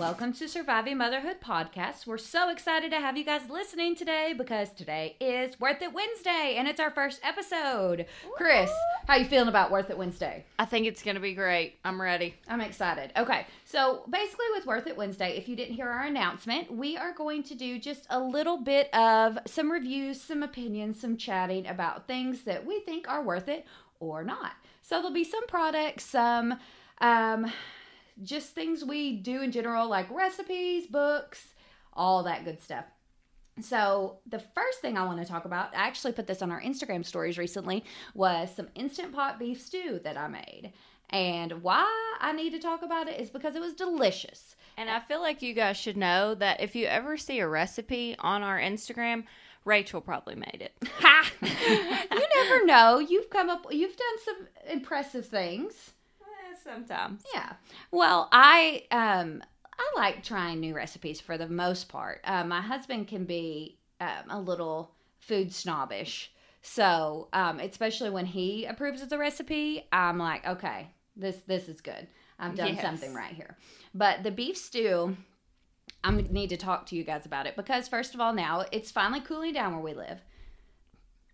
Welcome to Surviving Motherhood Podcast. We're so excited to have you guys listening today because today is Worth It Wednesday and it's our first episode. Chris, how you feeling about Worth It Wednesday? I think it's gonna be great. I'm ready. I'm excited. Okay, so basically, with Worth It Wednesday, if you didn't hear our announcement, we are going to do just a little bit of some reviews, some opinions, some chatting about things that we think are worth it or not. So there'll be some products, some um, just things we do in general, like recipes, books, all that good stuff. So, the first thing I want to talk about, I actually put this on our Instagram stories recently, was some instant pot beef stew that I made. And why I need to talk about it is because it was delicious. And I feel like you guys should know that if you ever see a recipe on our Instagram, Rachel probably made it. You never know. You've come up, you've done some impressive things. Sometimes. Yeah. Well, I um I like trying new recipes for the most part. Uh, my husband can be um, a little food snobbish, so um, especially when he approves of the recipe, I'm like, okay, this this is good. I've done Yes. something right here. But the beef stew. I need to talk to you guys about it because first of all, now it's finally cooling down where we live.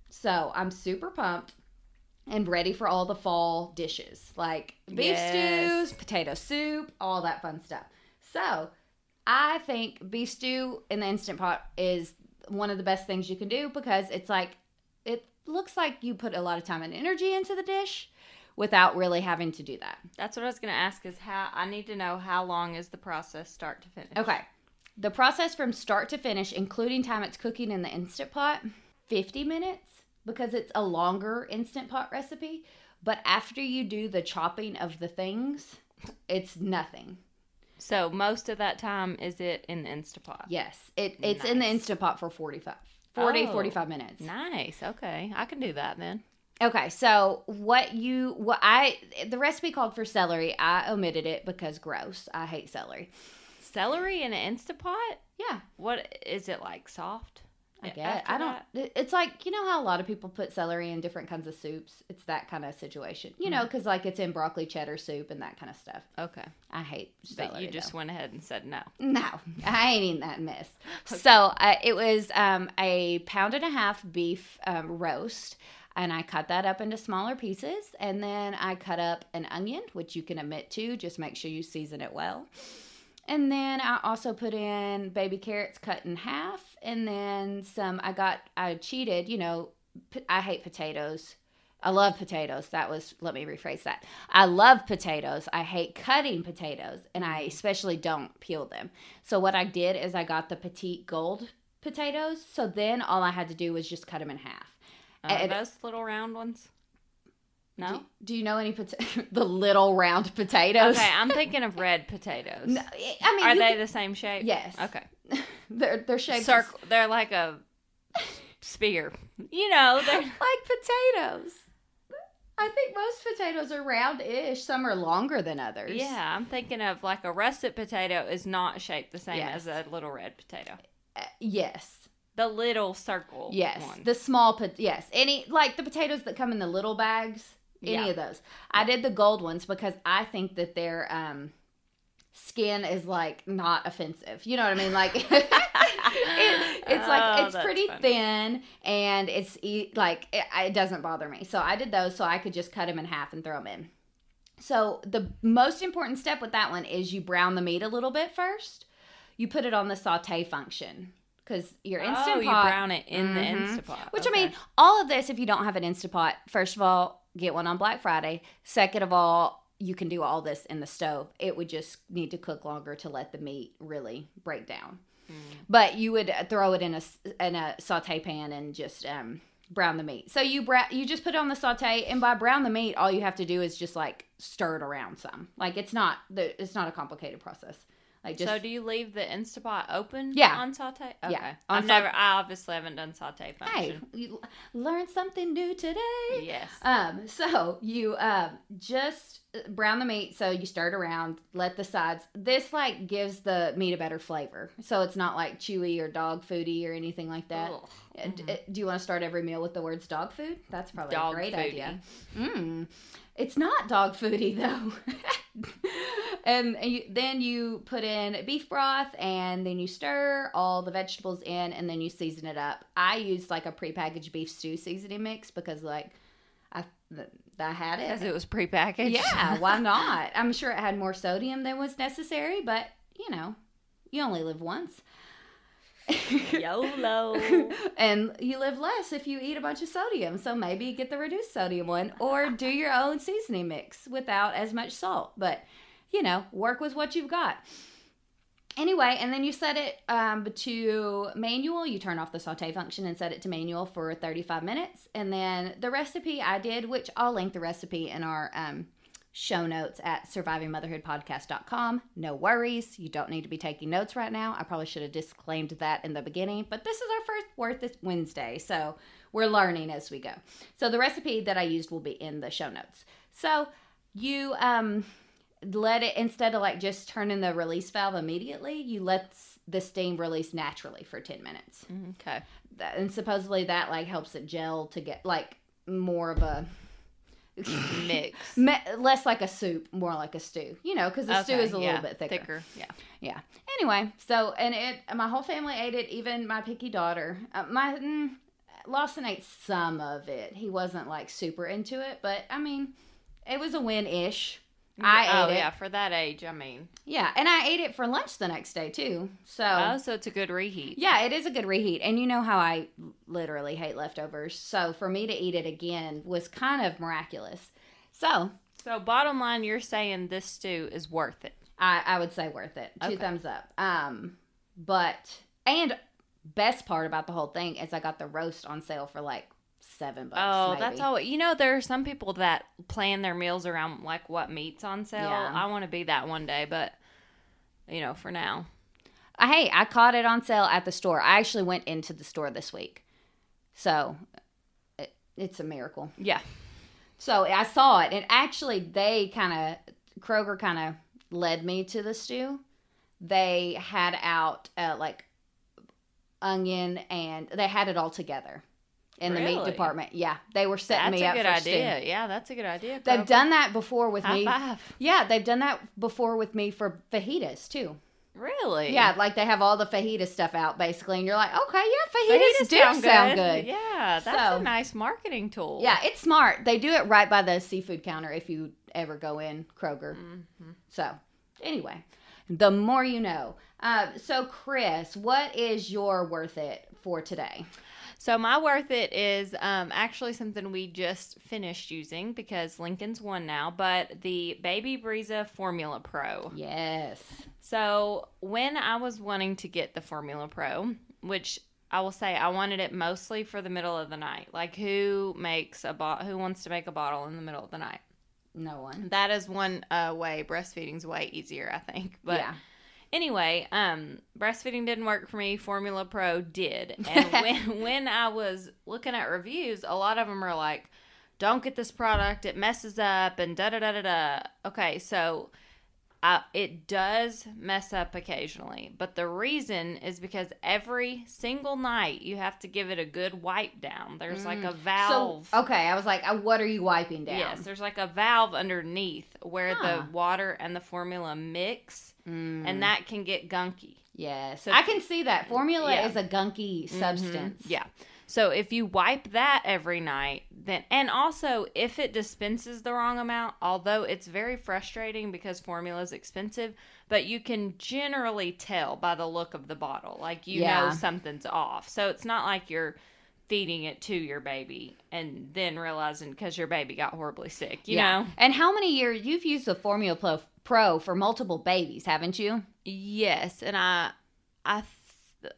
So I'm super pumped and ready for all the fall dishes like beef Yes. stews, potato soup, all that fun stuff. So I think beef stew in the instant pot is one of the best things you can do because it's like it looks like you put a lot of time and energy into the dish without really having to do that. That's what I was gonna ask is how I need to know how long is the process start to finish. Okay. The process from start to finish, including time it's cooking in the instant pot, 50 minutes because it's a longer instant pot recipe. But after you do the chopping of the things, it's nothing. So most of that time is it in the Instapot? Yes, it, it's in the Nice. instant pot for 45, 40, Oh. 45 minutes. Nice. Okay. I can do that then. Okay, so what you what I the recipe called for celery, I omitted it because gross. I hate celery. Celery in an Instapot? Yeah, What is it like soft? I get. I don't. that? It's like you know how a lot of people put celery in different kinds of soups. It's that kind of situation, you Mm. know, because like it's in broccoli cheddar soup and that kind of stuff. Okay. I hate But celery. you just though. went ahead and said no. no, I ain't eating that mess. So uh, it was um, a pound and a half beef um, roast. And I cut that up into smaller pieces. And then I cut up an onion, which you can omit too. Just make sure you season it well. And then I also put in baby carrots cut in half, and then some. I got I cheated, you know. I hate potatoes. I love potatoes. That was let me rephrase that. I love potatoes. I hate cutting potatoes, and I especially don't peel them. So what I did is I got the petite gold potatoes. So then all I had to do was just cut them in half. Uh, And- those little round ones? No? Do, do you know any pota- the little round potatoes? Okay, I'm thinking of red potatoes. No, I mean, Are they the same shape? Yes. Okay. they're they're shaped Circle. They're like a spear. You know, they're like potatoes. I think most potatoes are round-ish. Some are longer than others. yeah. I'm thinking of like a russet potato is not shaped the same Yes. as a little red potato. Uh, yes. The little circle. Yes. One. The small pot. Yes. Any like the potatoes that come in the little bags. Any Yeah. of those. I did the gold ones because I think that their um, skin is like not offensive. You know what I mean? Like it, it's like Oh, it's pretty funny. thin and it's e- like it, it doesn't bother me. So I did those so I could just cut them in half and throw them in. So the most important step with that one is you brown the meat a little bit first. You put it on the saute function because your instant oh, you pot brown it in the Mhm. pot. which I mean, all of this, if you don't have an Instapot, first of all, get one on Black Friday. Second of all, you can do all this in the stove. It would just need to cook longer to let the meat really break down. But you would throw it in a in a saute pan and just um, brown the meat. So you you just put it on the saute, and by brown the meat, all you have to do is just like stir it around some. Like it's not the it's not a complicated process. Like just so do you leave the Instapot open? Yeah. On saute? Okay. Yeah, on I've never. I obviously haven't done saute hey, function. you l- learn something new today. Yes. Um, so you um just brown the meat. So you stir it around, let the sides. This like gives the meat a better flavor. So it's not like chewy or dog foody or anything like that. Uh, d- uh, Do you want to start every meal with the words dog food? That's probably Dog a great foodie. idea. Mm. It's not dog foody though. Um, and you, then you put in beef broth and then you stir all the vegetables in and then you season it up. I used like a prepackaged beef stew seasoning mix because like I th- I had it. Because it. it was prepackaged. Yeah, why not? I'm sure it had more sodium than was necessary, but you know, you only live once. YOLO. and you live less if you eat a bunch of sodium. So maybe get the reduced sodium one or do your own seasoning mix without as much salt. But, you know, work with what you've got. Anyway, and then you set it um, to manual. You turn off the saute function and set it to manual for 35 minutes. And then the recipe I did, which I'll link the recipe in our um, show notes at survivingmotherhoodpodcast.com. No worries. You don't need to be taking notes right now. I probably should have disclaimed that in the beginning, but this is our first Worth It Wednesday. So we're learning as we go. So the recipe that I used will be in the show notes. So you um let it instead of like just turning the release valve immediately, you let the steam release naturally for 10 minutes. okay. That- And supposedly that like helps it gel to get like more of a Mix. me- less like a soup, more like a stew. You know, because the stew is a yeah, little bit thicker. Yeah. Yeah. Anyway, so and it, my whole family ate it. Even my picky daughter. Uh, my mm, Lawson ate some of it. He wasn't like super into it, but I mean, it was a win ish. I oh ate it. yeah, for that age, I mean. Yeah, and I ate it for lunch the next day too. So Oh, so it's a good reheat. yeah, it is a good reheat. And you know how I literally hate leftovers. So for me to eat it again was kind of miraculous. So So bottom line, you're saying this stew is worth it. I, I would say worth it. Two Okay. thumbs up. Um, but and best part about the whole thing is I got the roast on sale for like seven bucks. Oh, maybe. that's all. You know, there are some people that plan their meals around like what meat's on sale. Yeah. I want to be that one day, but you know, for now. Uh, hey, I caught it on sale at the store. I actually went into the store this week, so it, it's a miracle. Yeah. So I saw it, and actually, they kind of Kroger kind of led me to the stew. They had out uh, like onion, and they had it all together in the meat department. Yeah, they were setting That's me a up good for idea. stew. Yeah, that's a good idea. They've done that before with High me. five. Yeah, they've done that before with me for fajitas too. Really? Yeah, like they have all the fajita stuff out basically, and you're like, okay, yeah, fajitas, Fajitas do sound, good. Yeah, that's So- a nice marketing tool. Yeah, it's smart. They do it right by the seafood counter if you ever go in Kroger. So, anyway, the more you know. Uh, so, Chris, what is your worth it for today? So my worth it is um, actually something we just finished using because Lincoln's won now, but the Baby Brezza Formula Pro. Yes. So when I was wanting to get the Formula Pro, which I will say I wanted it mostly for the middle of the night. Like who makes a bot? Who wants to make a bottle in the middle of the night? No one. That is one uh, way. Breastfeeding's way easier, I think. But yeah. Anyway, um, breastfeeding didn't work for me. Formula Pro did. And when when I was looking at reviews, a lot of them are like, "Don't get this product; it messes up," and da da da da da. Okay, so. Uh, it does mess up occasionally, but the reason is because every single night you have to give it a good wipe down. There's like a valve. So, okay, I was like, uh, what are you wiping down? Yes, there's like a valve underneath where Huh. the water and the formula mix, and mm. that can get gunky. Yes. So- I can see that. Formula Yeah. is a gunky mm-hmm. substance. Yeah. So if you wipe that every night, then and also if it dispenses the wrong amount, although it's very frustrating because formula is expensive, but you can generally tell by the look of the bottle. Like you Yeah. know something's off. So it's not like you're feeding it to your baby and then realizing because your baby got horribly sick, you know? And how many years you've used the Formula Pro, for multiple babies, haven't you? Yes, and I I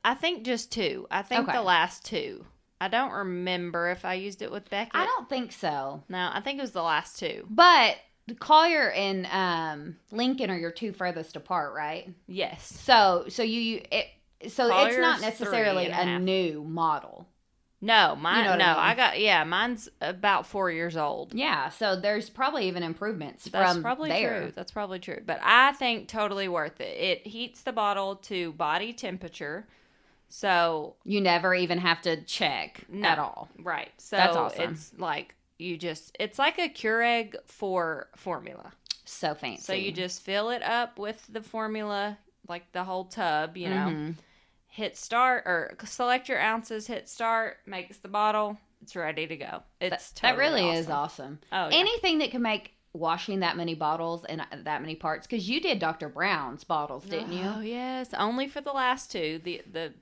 I think just two. I think Okay. the last two. I don't remember if I used it with Becky. I don't think so. No, I think it was the last two. But Collier and um, Lincoln are your two furthest apart, right? Yes. So so you, it so it's not necessarily a a, new model. No, mine. know no, I mean? I got yeah. Mine's about four years old. Yeah, so there's probably even improvements That's from probably there. true. That's probably true. But I think totally worth it. It heats the bottle to body temperature. So You never even have to check no, at all. Right. So That's awesome. it's like you just it's like a Keurig for formula. So fancy. So you just fill it up with the formula, like the whole tub, you know. Mhm. Hit start or select your ounces, hit start, makes the bottle, it's ready to go. It's that totally really is awesome. Oh, yeah. Anything that can make washing that many bottles and uh, that many parts because you did Dr. Brown's bottles, didn't you? Oh yes, only for the last two. The the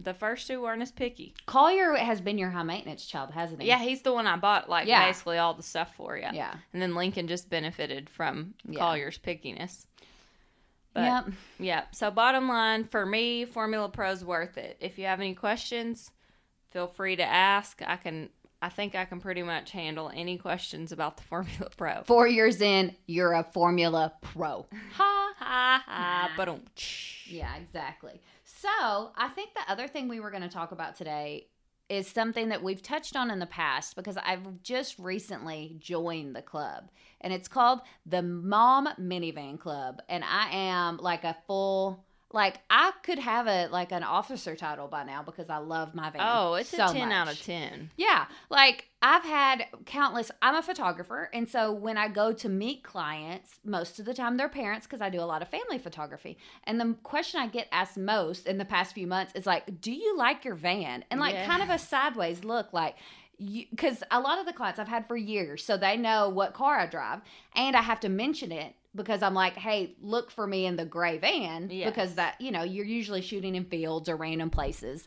the first two weren't as picky. Collier has been your high maintenance child, hasn't he? Yeah, he's the one I bought like Yeah. basically all the stuff for. you. Yeah. And then Lincoln just benefited from Yeah. Collier's pickiness. But Yep. yeah. So bottom line for me, Formula Pro's worth it. If you have any questions, feel free to ask. I can I think I can pretty much handle any questions about the Formula Pro. Four years in, you're a Formula Pro. Ha ha ha. But Yeah, exactly. So I think the other thing we were going to talk about today is something that we've touched on in the past because I've just recently joined the club and it's called the Mom Minivan Club and I am like a full like I could have a like an officer title by now because I love my van. Oh, it's so a ten out of ten. Yeah, like I've had countless. I'm a photographer, and so when I go to meet clients, most of the time they're parents because I do a lot of family photography. And the question I get asked most in the past few months is like, "Do you like your van?" And like kind of a sideways look, like. Because a lot of the clients I've had for years, so they know what car I drive, and I have to mention it because I'm like, hey, look for me in the gray van Yes. because that you know you're usually shooting in fields or random places.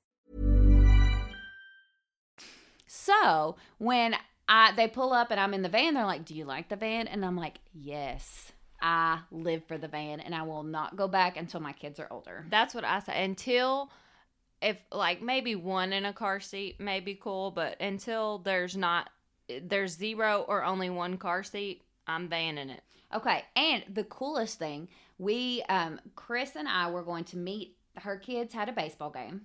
So when I they pull up and I'm in the van, they're like, "Do you like the van?" And I'm like, "Yes, I live for the van, and I will not go back until my kids are older." That's what I say. Until if like maybe one in a car seat may be cool, but until there's not there's zero or only one car seat, I'm banning it. Okay, and the coolest thing, we um Chris and I were going to meet her kids had a baseball game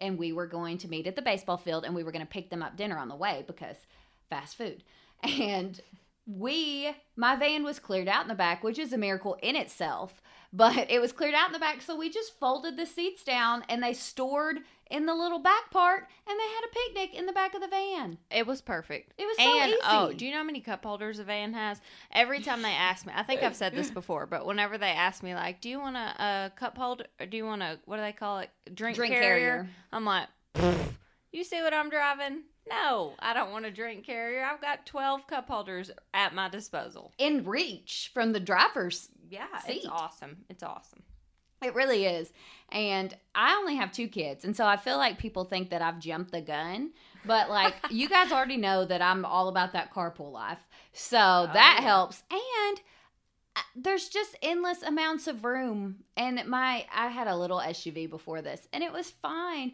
and we were going to meet at the baseball field and we were going to pick them up dinner on the way because fast food. And we my van was cleared out in the back, which is a miracle in itself, but it was cleared out in the back so we just folded the seats down and they stored in the little back part and they had a picnic in the back of the van. It was perfect. It was so and, Oh, do you know how many cup holders a van has? Every time they ask me, I think I've said this before, but whenever they ask me, like, do you want a, a cup holder or do you want a, what do they call it? Drink, Drink carrier? carrier. I'm like, you see what I'm driving? No, I don't want a drink carrier. I've got 12 cup holders at my disposal. In reach from the driver's Yeah, Seat. it's awesome. It's awesome. It really is. And I only have two kids. And so I feel like people think that I've jumped the gun. But like you guys already know that I'm all about that carpool life. So that yeah. helps. And uh, there's just endless amounts of room. And my I had a little SUV before this and it was fine.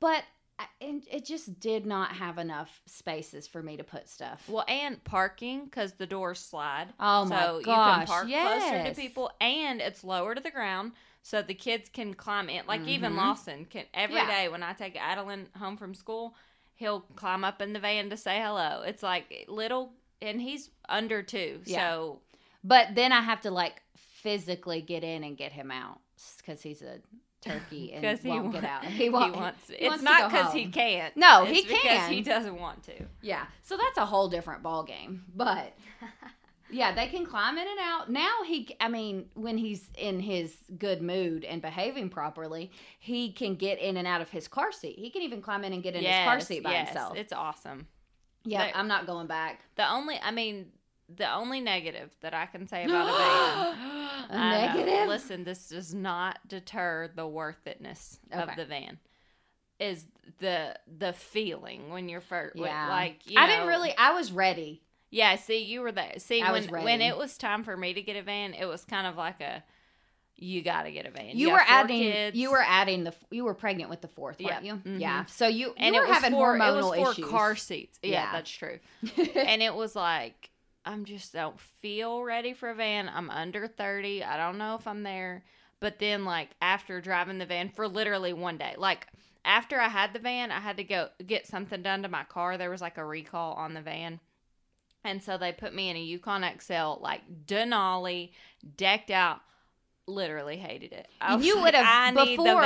But I- and it just did not have enough spaces for me to put stuff. Well, and parking because the doors slide. Oh my so you can park closer to people, and it's lower to the ground, so the kids can climb in. Like even Mhm. Lawson can every day Yeah. when I take Adeline home from school, he'll climb up in the van to say hello. It's like little, and he's under two, Yeah. so But then I have to like physically get in and get him out because he's a turkey and he won't get out. He He won't. wants. he it's wants not because he can't. No, it's he because can. he doesn't want to. Yeah, so that's a whole different ball game. But yeah, they can climb in and out. Now he, I mean, when he's in his good mood and behaving properly, he can get in and out of his car seat. He can even climb in and get in his car seat by yes, himself. It's awesome. yeah, I'm not going back. The only, I mean, the only negative that I can say about a van. A I know. negative? Listen, this does not deter the worth itness Okay. of the van. Is the the feeling when you're first Yeah, like you I didn't really. I was ready. Yeah see you were there see I when when it was time for me to get a van it was kind of like a you got to get a van You, got were adding. kids. You were adding the. You were pregnant with the fourth, Yeah, weren't you? mhm. Yeah. So you and you it were was having for, hormonal it was for issues. car seats yeah, Yeah. that's true and it was like I'm just don't feel ready for a van. I'm under 30. I don't know if I'm there. But then like after driving the van for literally one day, like after I had the van, I had to go get something done to my car. There was like a recall on the van. And so they put me in a Yukon XL, like Denali, decked out. Literally hated it. I was you would have I before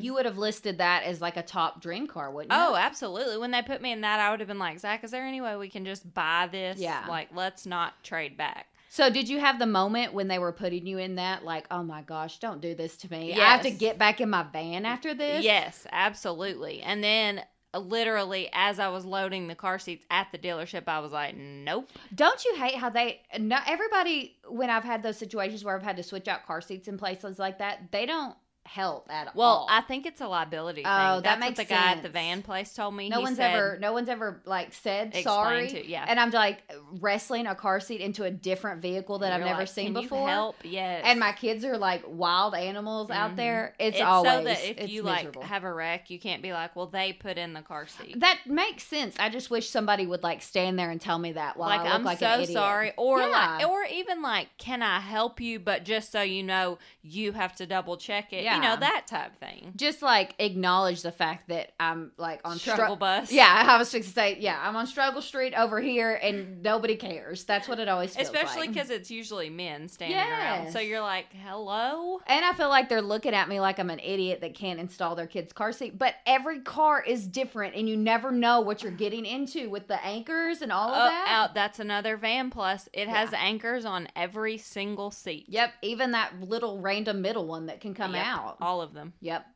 you would have listed that as like a top dream car, wouldn't you? Oh, absolutely. When they put me in that, I would have been like, Zach, is there any way we can just buy this? Yeah. Like, let's not trade back. So did you have the moment when they were putting you in that, like, oh my gosh, don't do this to me. I have to get back in my van after this. Yes, absolutely. And then literally as I was loading the car seats at the dealership, I was like, nope. Don't you hate how they? No, everybody when I've had those situations where I've had to switch out car seats in places like that, they don't help at Well, all. Well, I think it's a liability thing. Oh, that That's makes what the guy at the van place told me. no He one's said- ever no one's ever like said sorry to- yeah. and i'm like wrestling a car seat into a different vehicle that i've never like, seen "Can you before help? Yes. and my kids are like wild animals out Mhm. there it's, It's, always so that if you miserable. like have a wreck, you can't be like, well, they put in the car seat. that makes sense i just wish somebody would like stand there and tell me that while like I look I'm like so an idiot. sorry, or Yeah. like, or even like, can I help you? But just so you know, you have to double check it. You know that type thing. just like acknowledge the fact that I'm like on stru- Struggle bus. Yeah, I was fixing to say, yeah, I'm on struggle street over here, and nobody cares. That's what it always feels Especially like. because it's usually men standing around. So you're like, hello. And I feel like they're looking at me like I'm an idiot that can't install their kid's car seat. But every car is different, and you never know what you're getting into with the anchors and all of Oh, that. out. That's another van plus. It has Yeah. anchors on every single seat. Yep, even that little random middle one that can come Yep, out. All of them. Yep,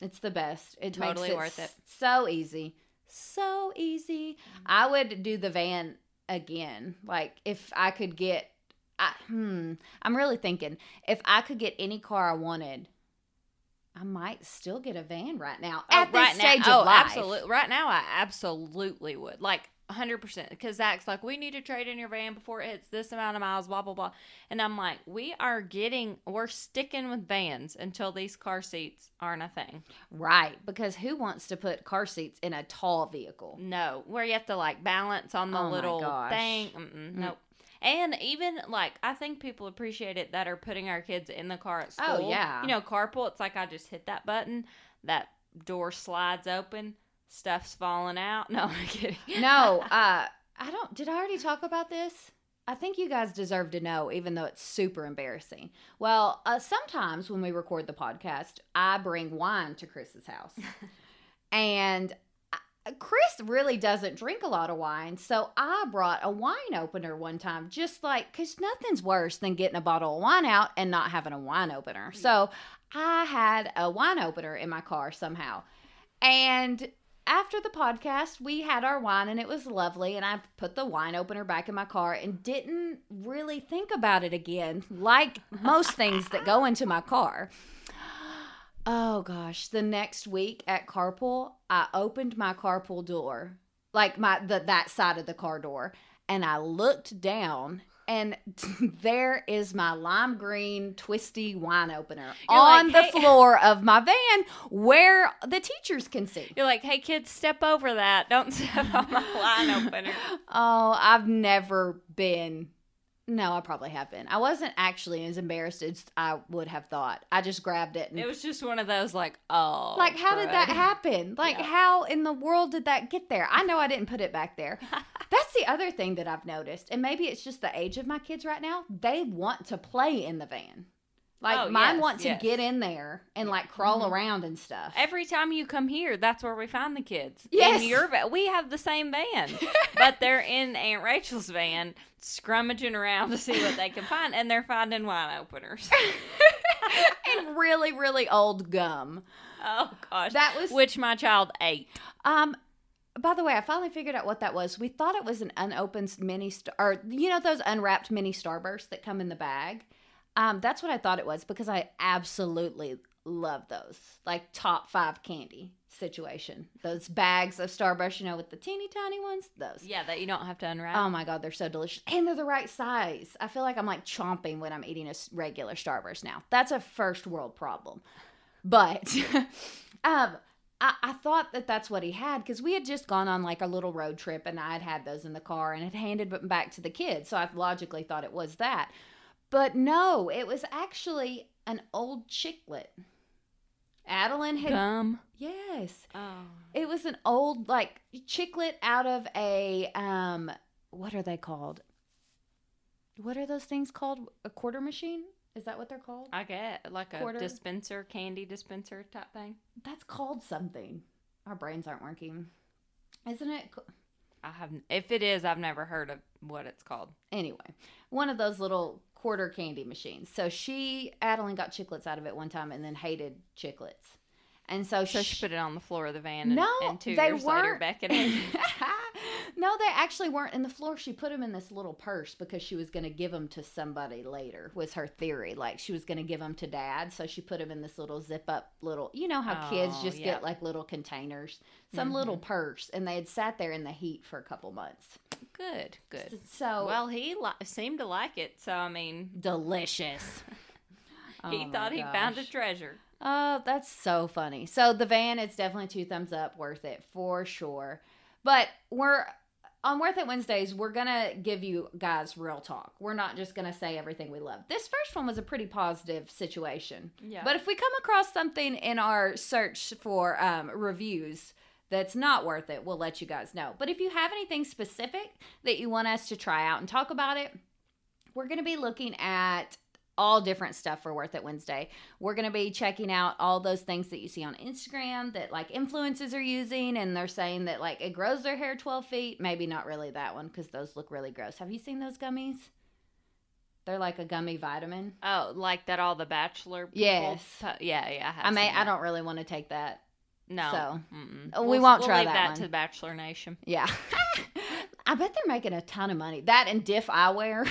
it's the best. It Totally makes it worth it. So easy, so easy. Mm-hmm. I would do the van again. Like if I could get, I, hmm, I'm really thinking if I could get any car I wanted. I might still get a van right now at oh, this right stage now, of oh, life. absolutely. Right now, I absolutely would. Like, 100%. Because Zach's like, we need to trade in your van before it hits this amount of miles, blah, blah, blah. And I'm like, we are getting, we're sticking with vans until these car seats aren't a thing. Right, because who wants to put car seats in a tall vehicle? No, where you have to like balance on the Oh little thing. Mm-mm, mm. nope. And even like I think people appreciate it that are putting our kids in the car at oh, school. Oh, yeah. You know, carpool. It's like I just hit that button, that door slides open, stuff's falling out. No, I'm kidding. No, uh, I don't. Did I already talk about this? I think you guys deserve to know, even though it's super embarrassing. Well, uh, sometimes when we record the podcast, I bring wine to Chris's house, and I- Chris really doesn't drink a lot of wine, so I brought a wine opener one time, just like because nothing's worse than getting a bottle of wine out and not having a wine opener. So I had a wine opener in my car somehow, and after the podcast, we had our wine and it was lovely. And I put the wine opener back in my car and didn't really think about it again, like most things that go into my car. Oh gosh, the next week at carpool, I opened my carpool door, like my the that side of the car door, and I looked down and there is my lime green twisty wine opener You're on like, the "Hey." floor of my van where the teachers can see. You're like, hey kids, step over that. Don't step on my wine opener. Oh, I've never been. No, I probably have been. I wasn't actually as embarrassed as I would have thought. I just grabbed it and It was just one of those like, oh, like how did that happen like Yeah. how in the world did that get there i know i didn't put it back there that's the other thing that i've noticed and maybe it's just the age of my kids right now they want to play in the van like Oh, mine yes, want to yes. get in there and like crawl around and stuff Every time you come here, that's where we find the kids. Yes. In your van. We have the same van, but they're in Aunt Rachel's van, scrummaging around to see what they can find, and they're finding wine openers. and really really old gum oh gosh, That was- which my child ate. um by the way, I finally figured out what that was. We thought it was an unopened mini star, or you know those unwrapped mini starbursts that come in the bag. Um, that's what I thought it was because I absolutely love those, like top five candy situation. Those bags of Starburst, you know, with the teeny tiny ones. Those. Yeah, that you don't have to unwrap. Oh my god, they're so delicious, and they're the right size. I feel like I'm like chomping when I'm eating a regular Starburst now. That's a first world problem, but um, I, I thought that that's what he had because we had just gone on like a little road trip, and I had had those in the car and had handed them back to the kids, so I logically thought it was that, but no, it was actually an old chiclet. Adeline had Gum. yes. Oh. It was an old like chiclet out of a um what are they called? What are those things called? A quarter machine? Is that what they're called? I get like a Quarter. dispenser, candy dispenser type thing. That's called something. Our brains aren't working. Isn't it? co- I have. If it is, I've never heard of what it's called. Anyway, one of those little quarter candy machines. So she, Adeline, got chiclets out of it one time and then hated chiclets. And so, So she she put it on the floor of the van. And, No, and two they years weren't. beckoning. no, they actually weren't in the floor. She put them in this little purse because she was going to give them to somebody later. Was her theory like she was going to give them to dad? So she put them in this little zip up little. You know how kids Oh, just yeah. get like little containers, some little mm-hmm. purse, and they had sat there in the heat for a couple months. good, good. So Well, he li- seemed to like it, so I mean, delicious. he Oh thought he found a treasure. Oh, that's so funny. So the van is definitely two thumbs up, worth it for sure. But we're on Worth It Wednesdays, we're gonna give you guys real talk. We're not just gonna say everything we love. This first one was a pretty positive situation. Yeah. But if we come across something in our search for um, reviews that's not worth it, we'll let you guys know. But if you have anything specific that you want us to try out and talk about it, we're to be looking at all different stuff for Worth It Wednesday. We're going to be checking out all those things that you see on Instagram that like influencers are using, and they're saying that like it grows their hair 12 feet. Maybe not really that one because those look really gross. Have you seen those gummies? They're like a gummy vitamin. Oh, like that all the bachelor Yes. yeah, yeah. I, I mean, I don't really want to take that. No. so, mm-mm. we We'll- won't we'll try leave that that one. to the Bachelor Nation. Yeah. I bet they're making a ton of money. That and Diff Eyewear.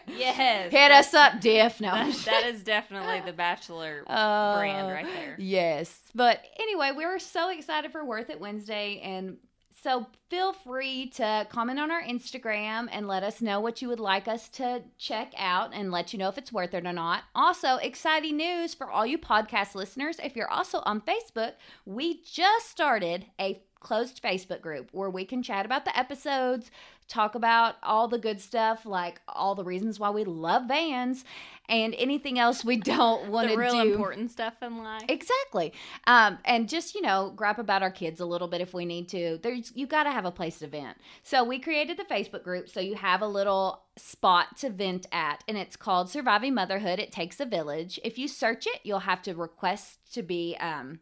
Yes. Hit us up, Diff. No. That, that is definitely the Bachelor Uh, brand right there. Yes. But anyway, we were so excited for Worth It Wednesday. And so feel free to comment on our Instagram and let us know what you would like us to check out and let you know if it's worth it or not. Also, exciting news for all you podcast listeners. If you're also on Facebook, we just started a closed Facebook group where we can chat about the episodes, talk about all the good stuff, like all the reasons why we love vans, and anything else we don't want The to real do. important stuff in life. Exactly. Um, and just, you know, grab about our kids a little bit if we need to. There's you gotta have a place to vent. So we created the Facebook group so you have a little spot to vent at and it's called Surviving Motherhood. It takes a village. If you search it, you'll have to request to be um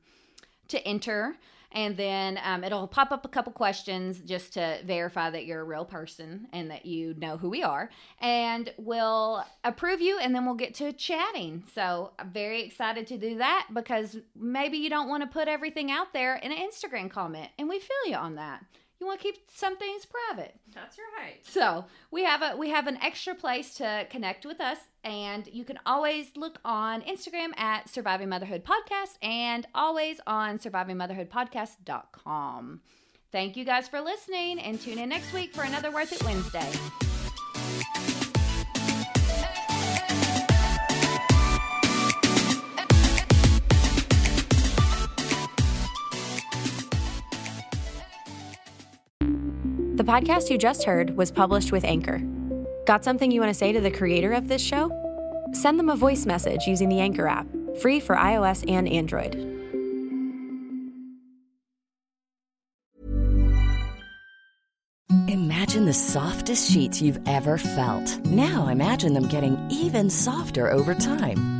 to enter and then um, it'll pop up a couple questions just to verify that you're a real person and that you know who we are and we'll approve you and then we'll get to chatting. So i'm very excited to do that because maybe you don't want to put everything out there in an instagram comment and we feel you on that you want to keep some things private That's right. so we have a we have an extra place to connect with us, and you can always look on Instagram at Surviving Motherhood Podcast and always on survivingmotherhoodpodcast.com. Thank you guys for listening and tune in next week for another Worth It Wednesday. The podcast you just heard was published with Anchor. Got something you want to say to the creator of this show? Send them a voice message using the Anchor app, free for iOS and Android. Imagine the softest sheets you've ever felt. Now imagine them getting even softer over time.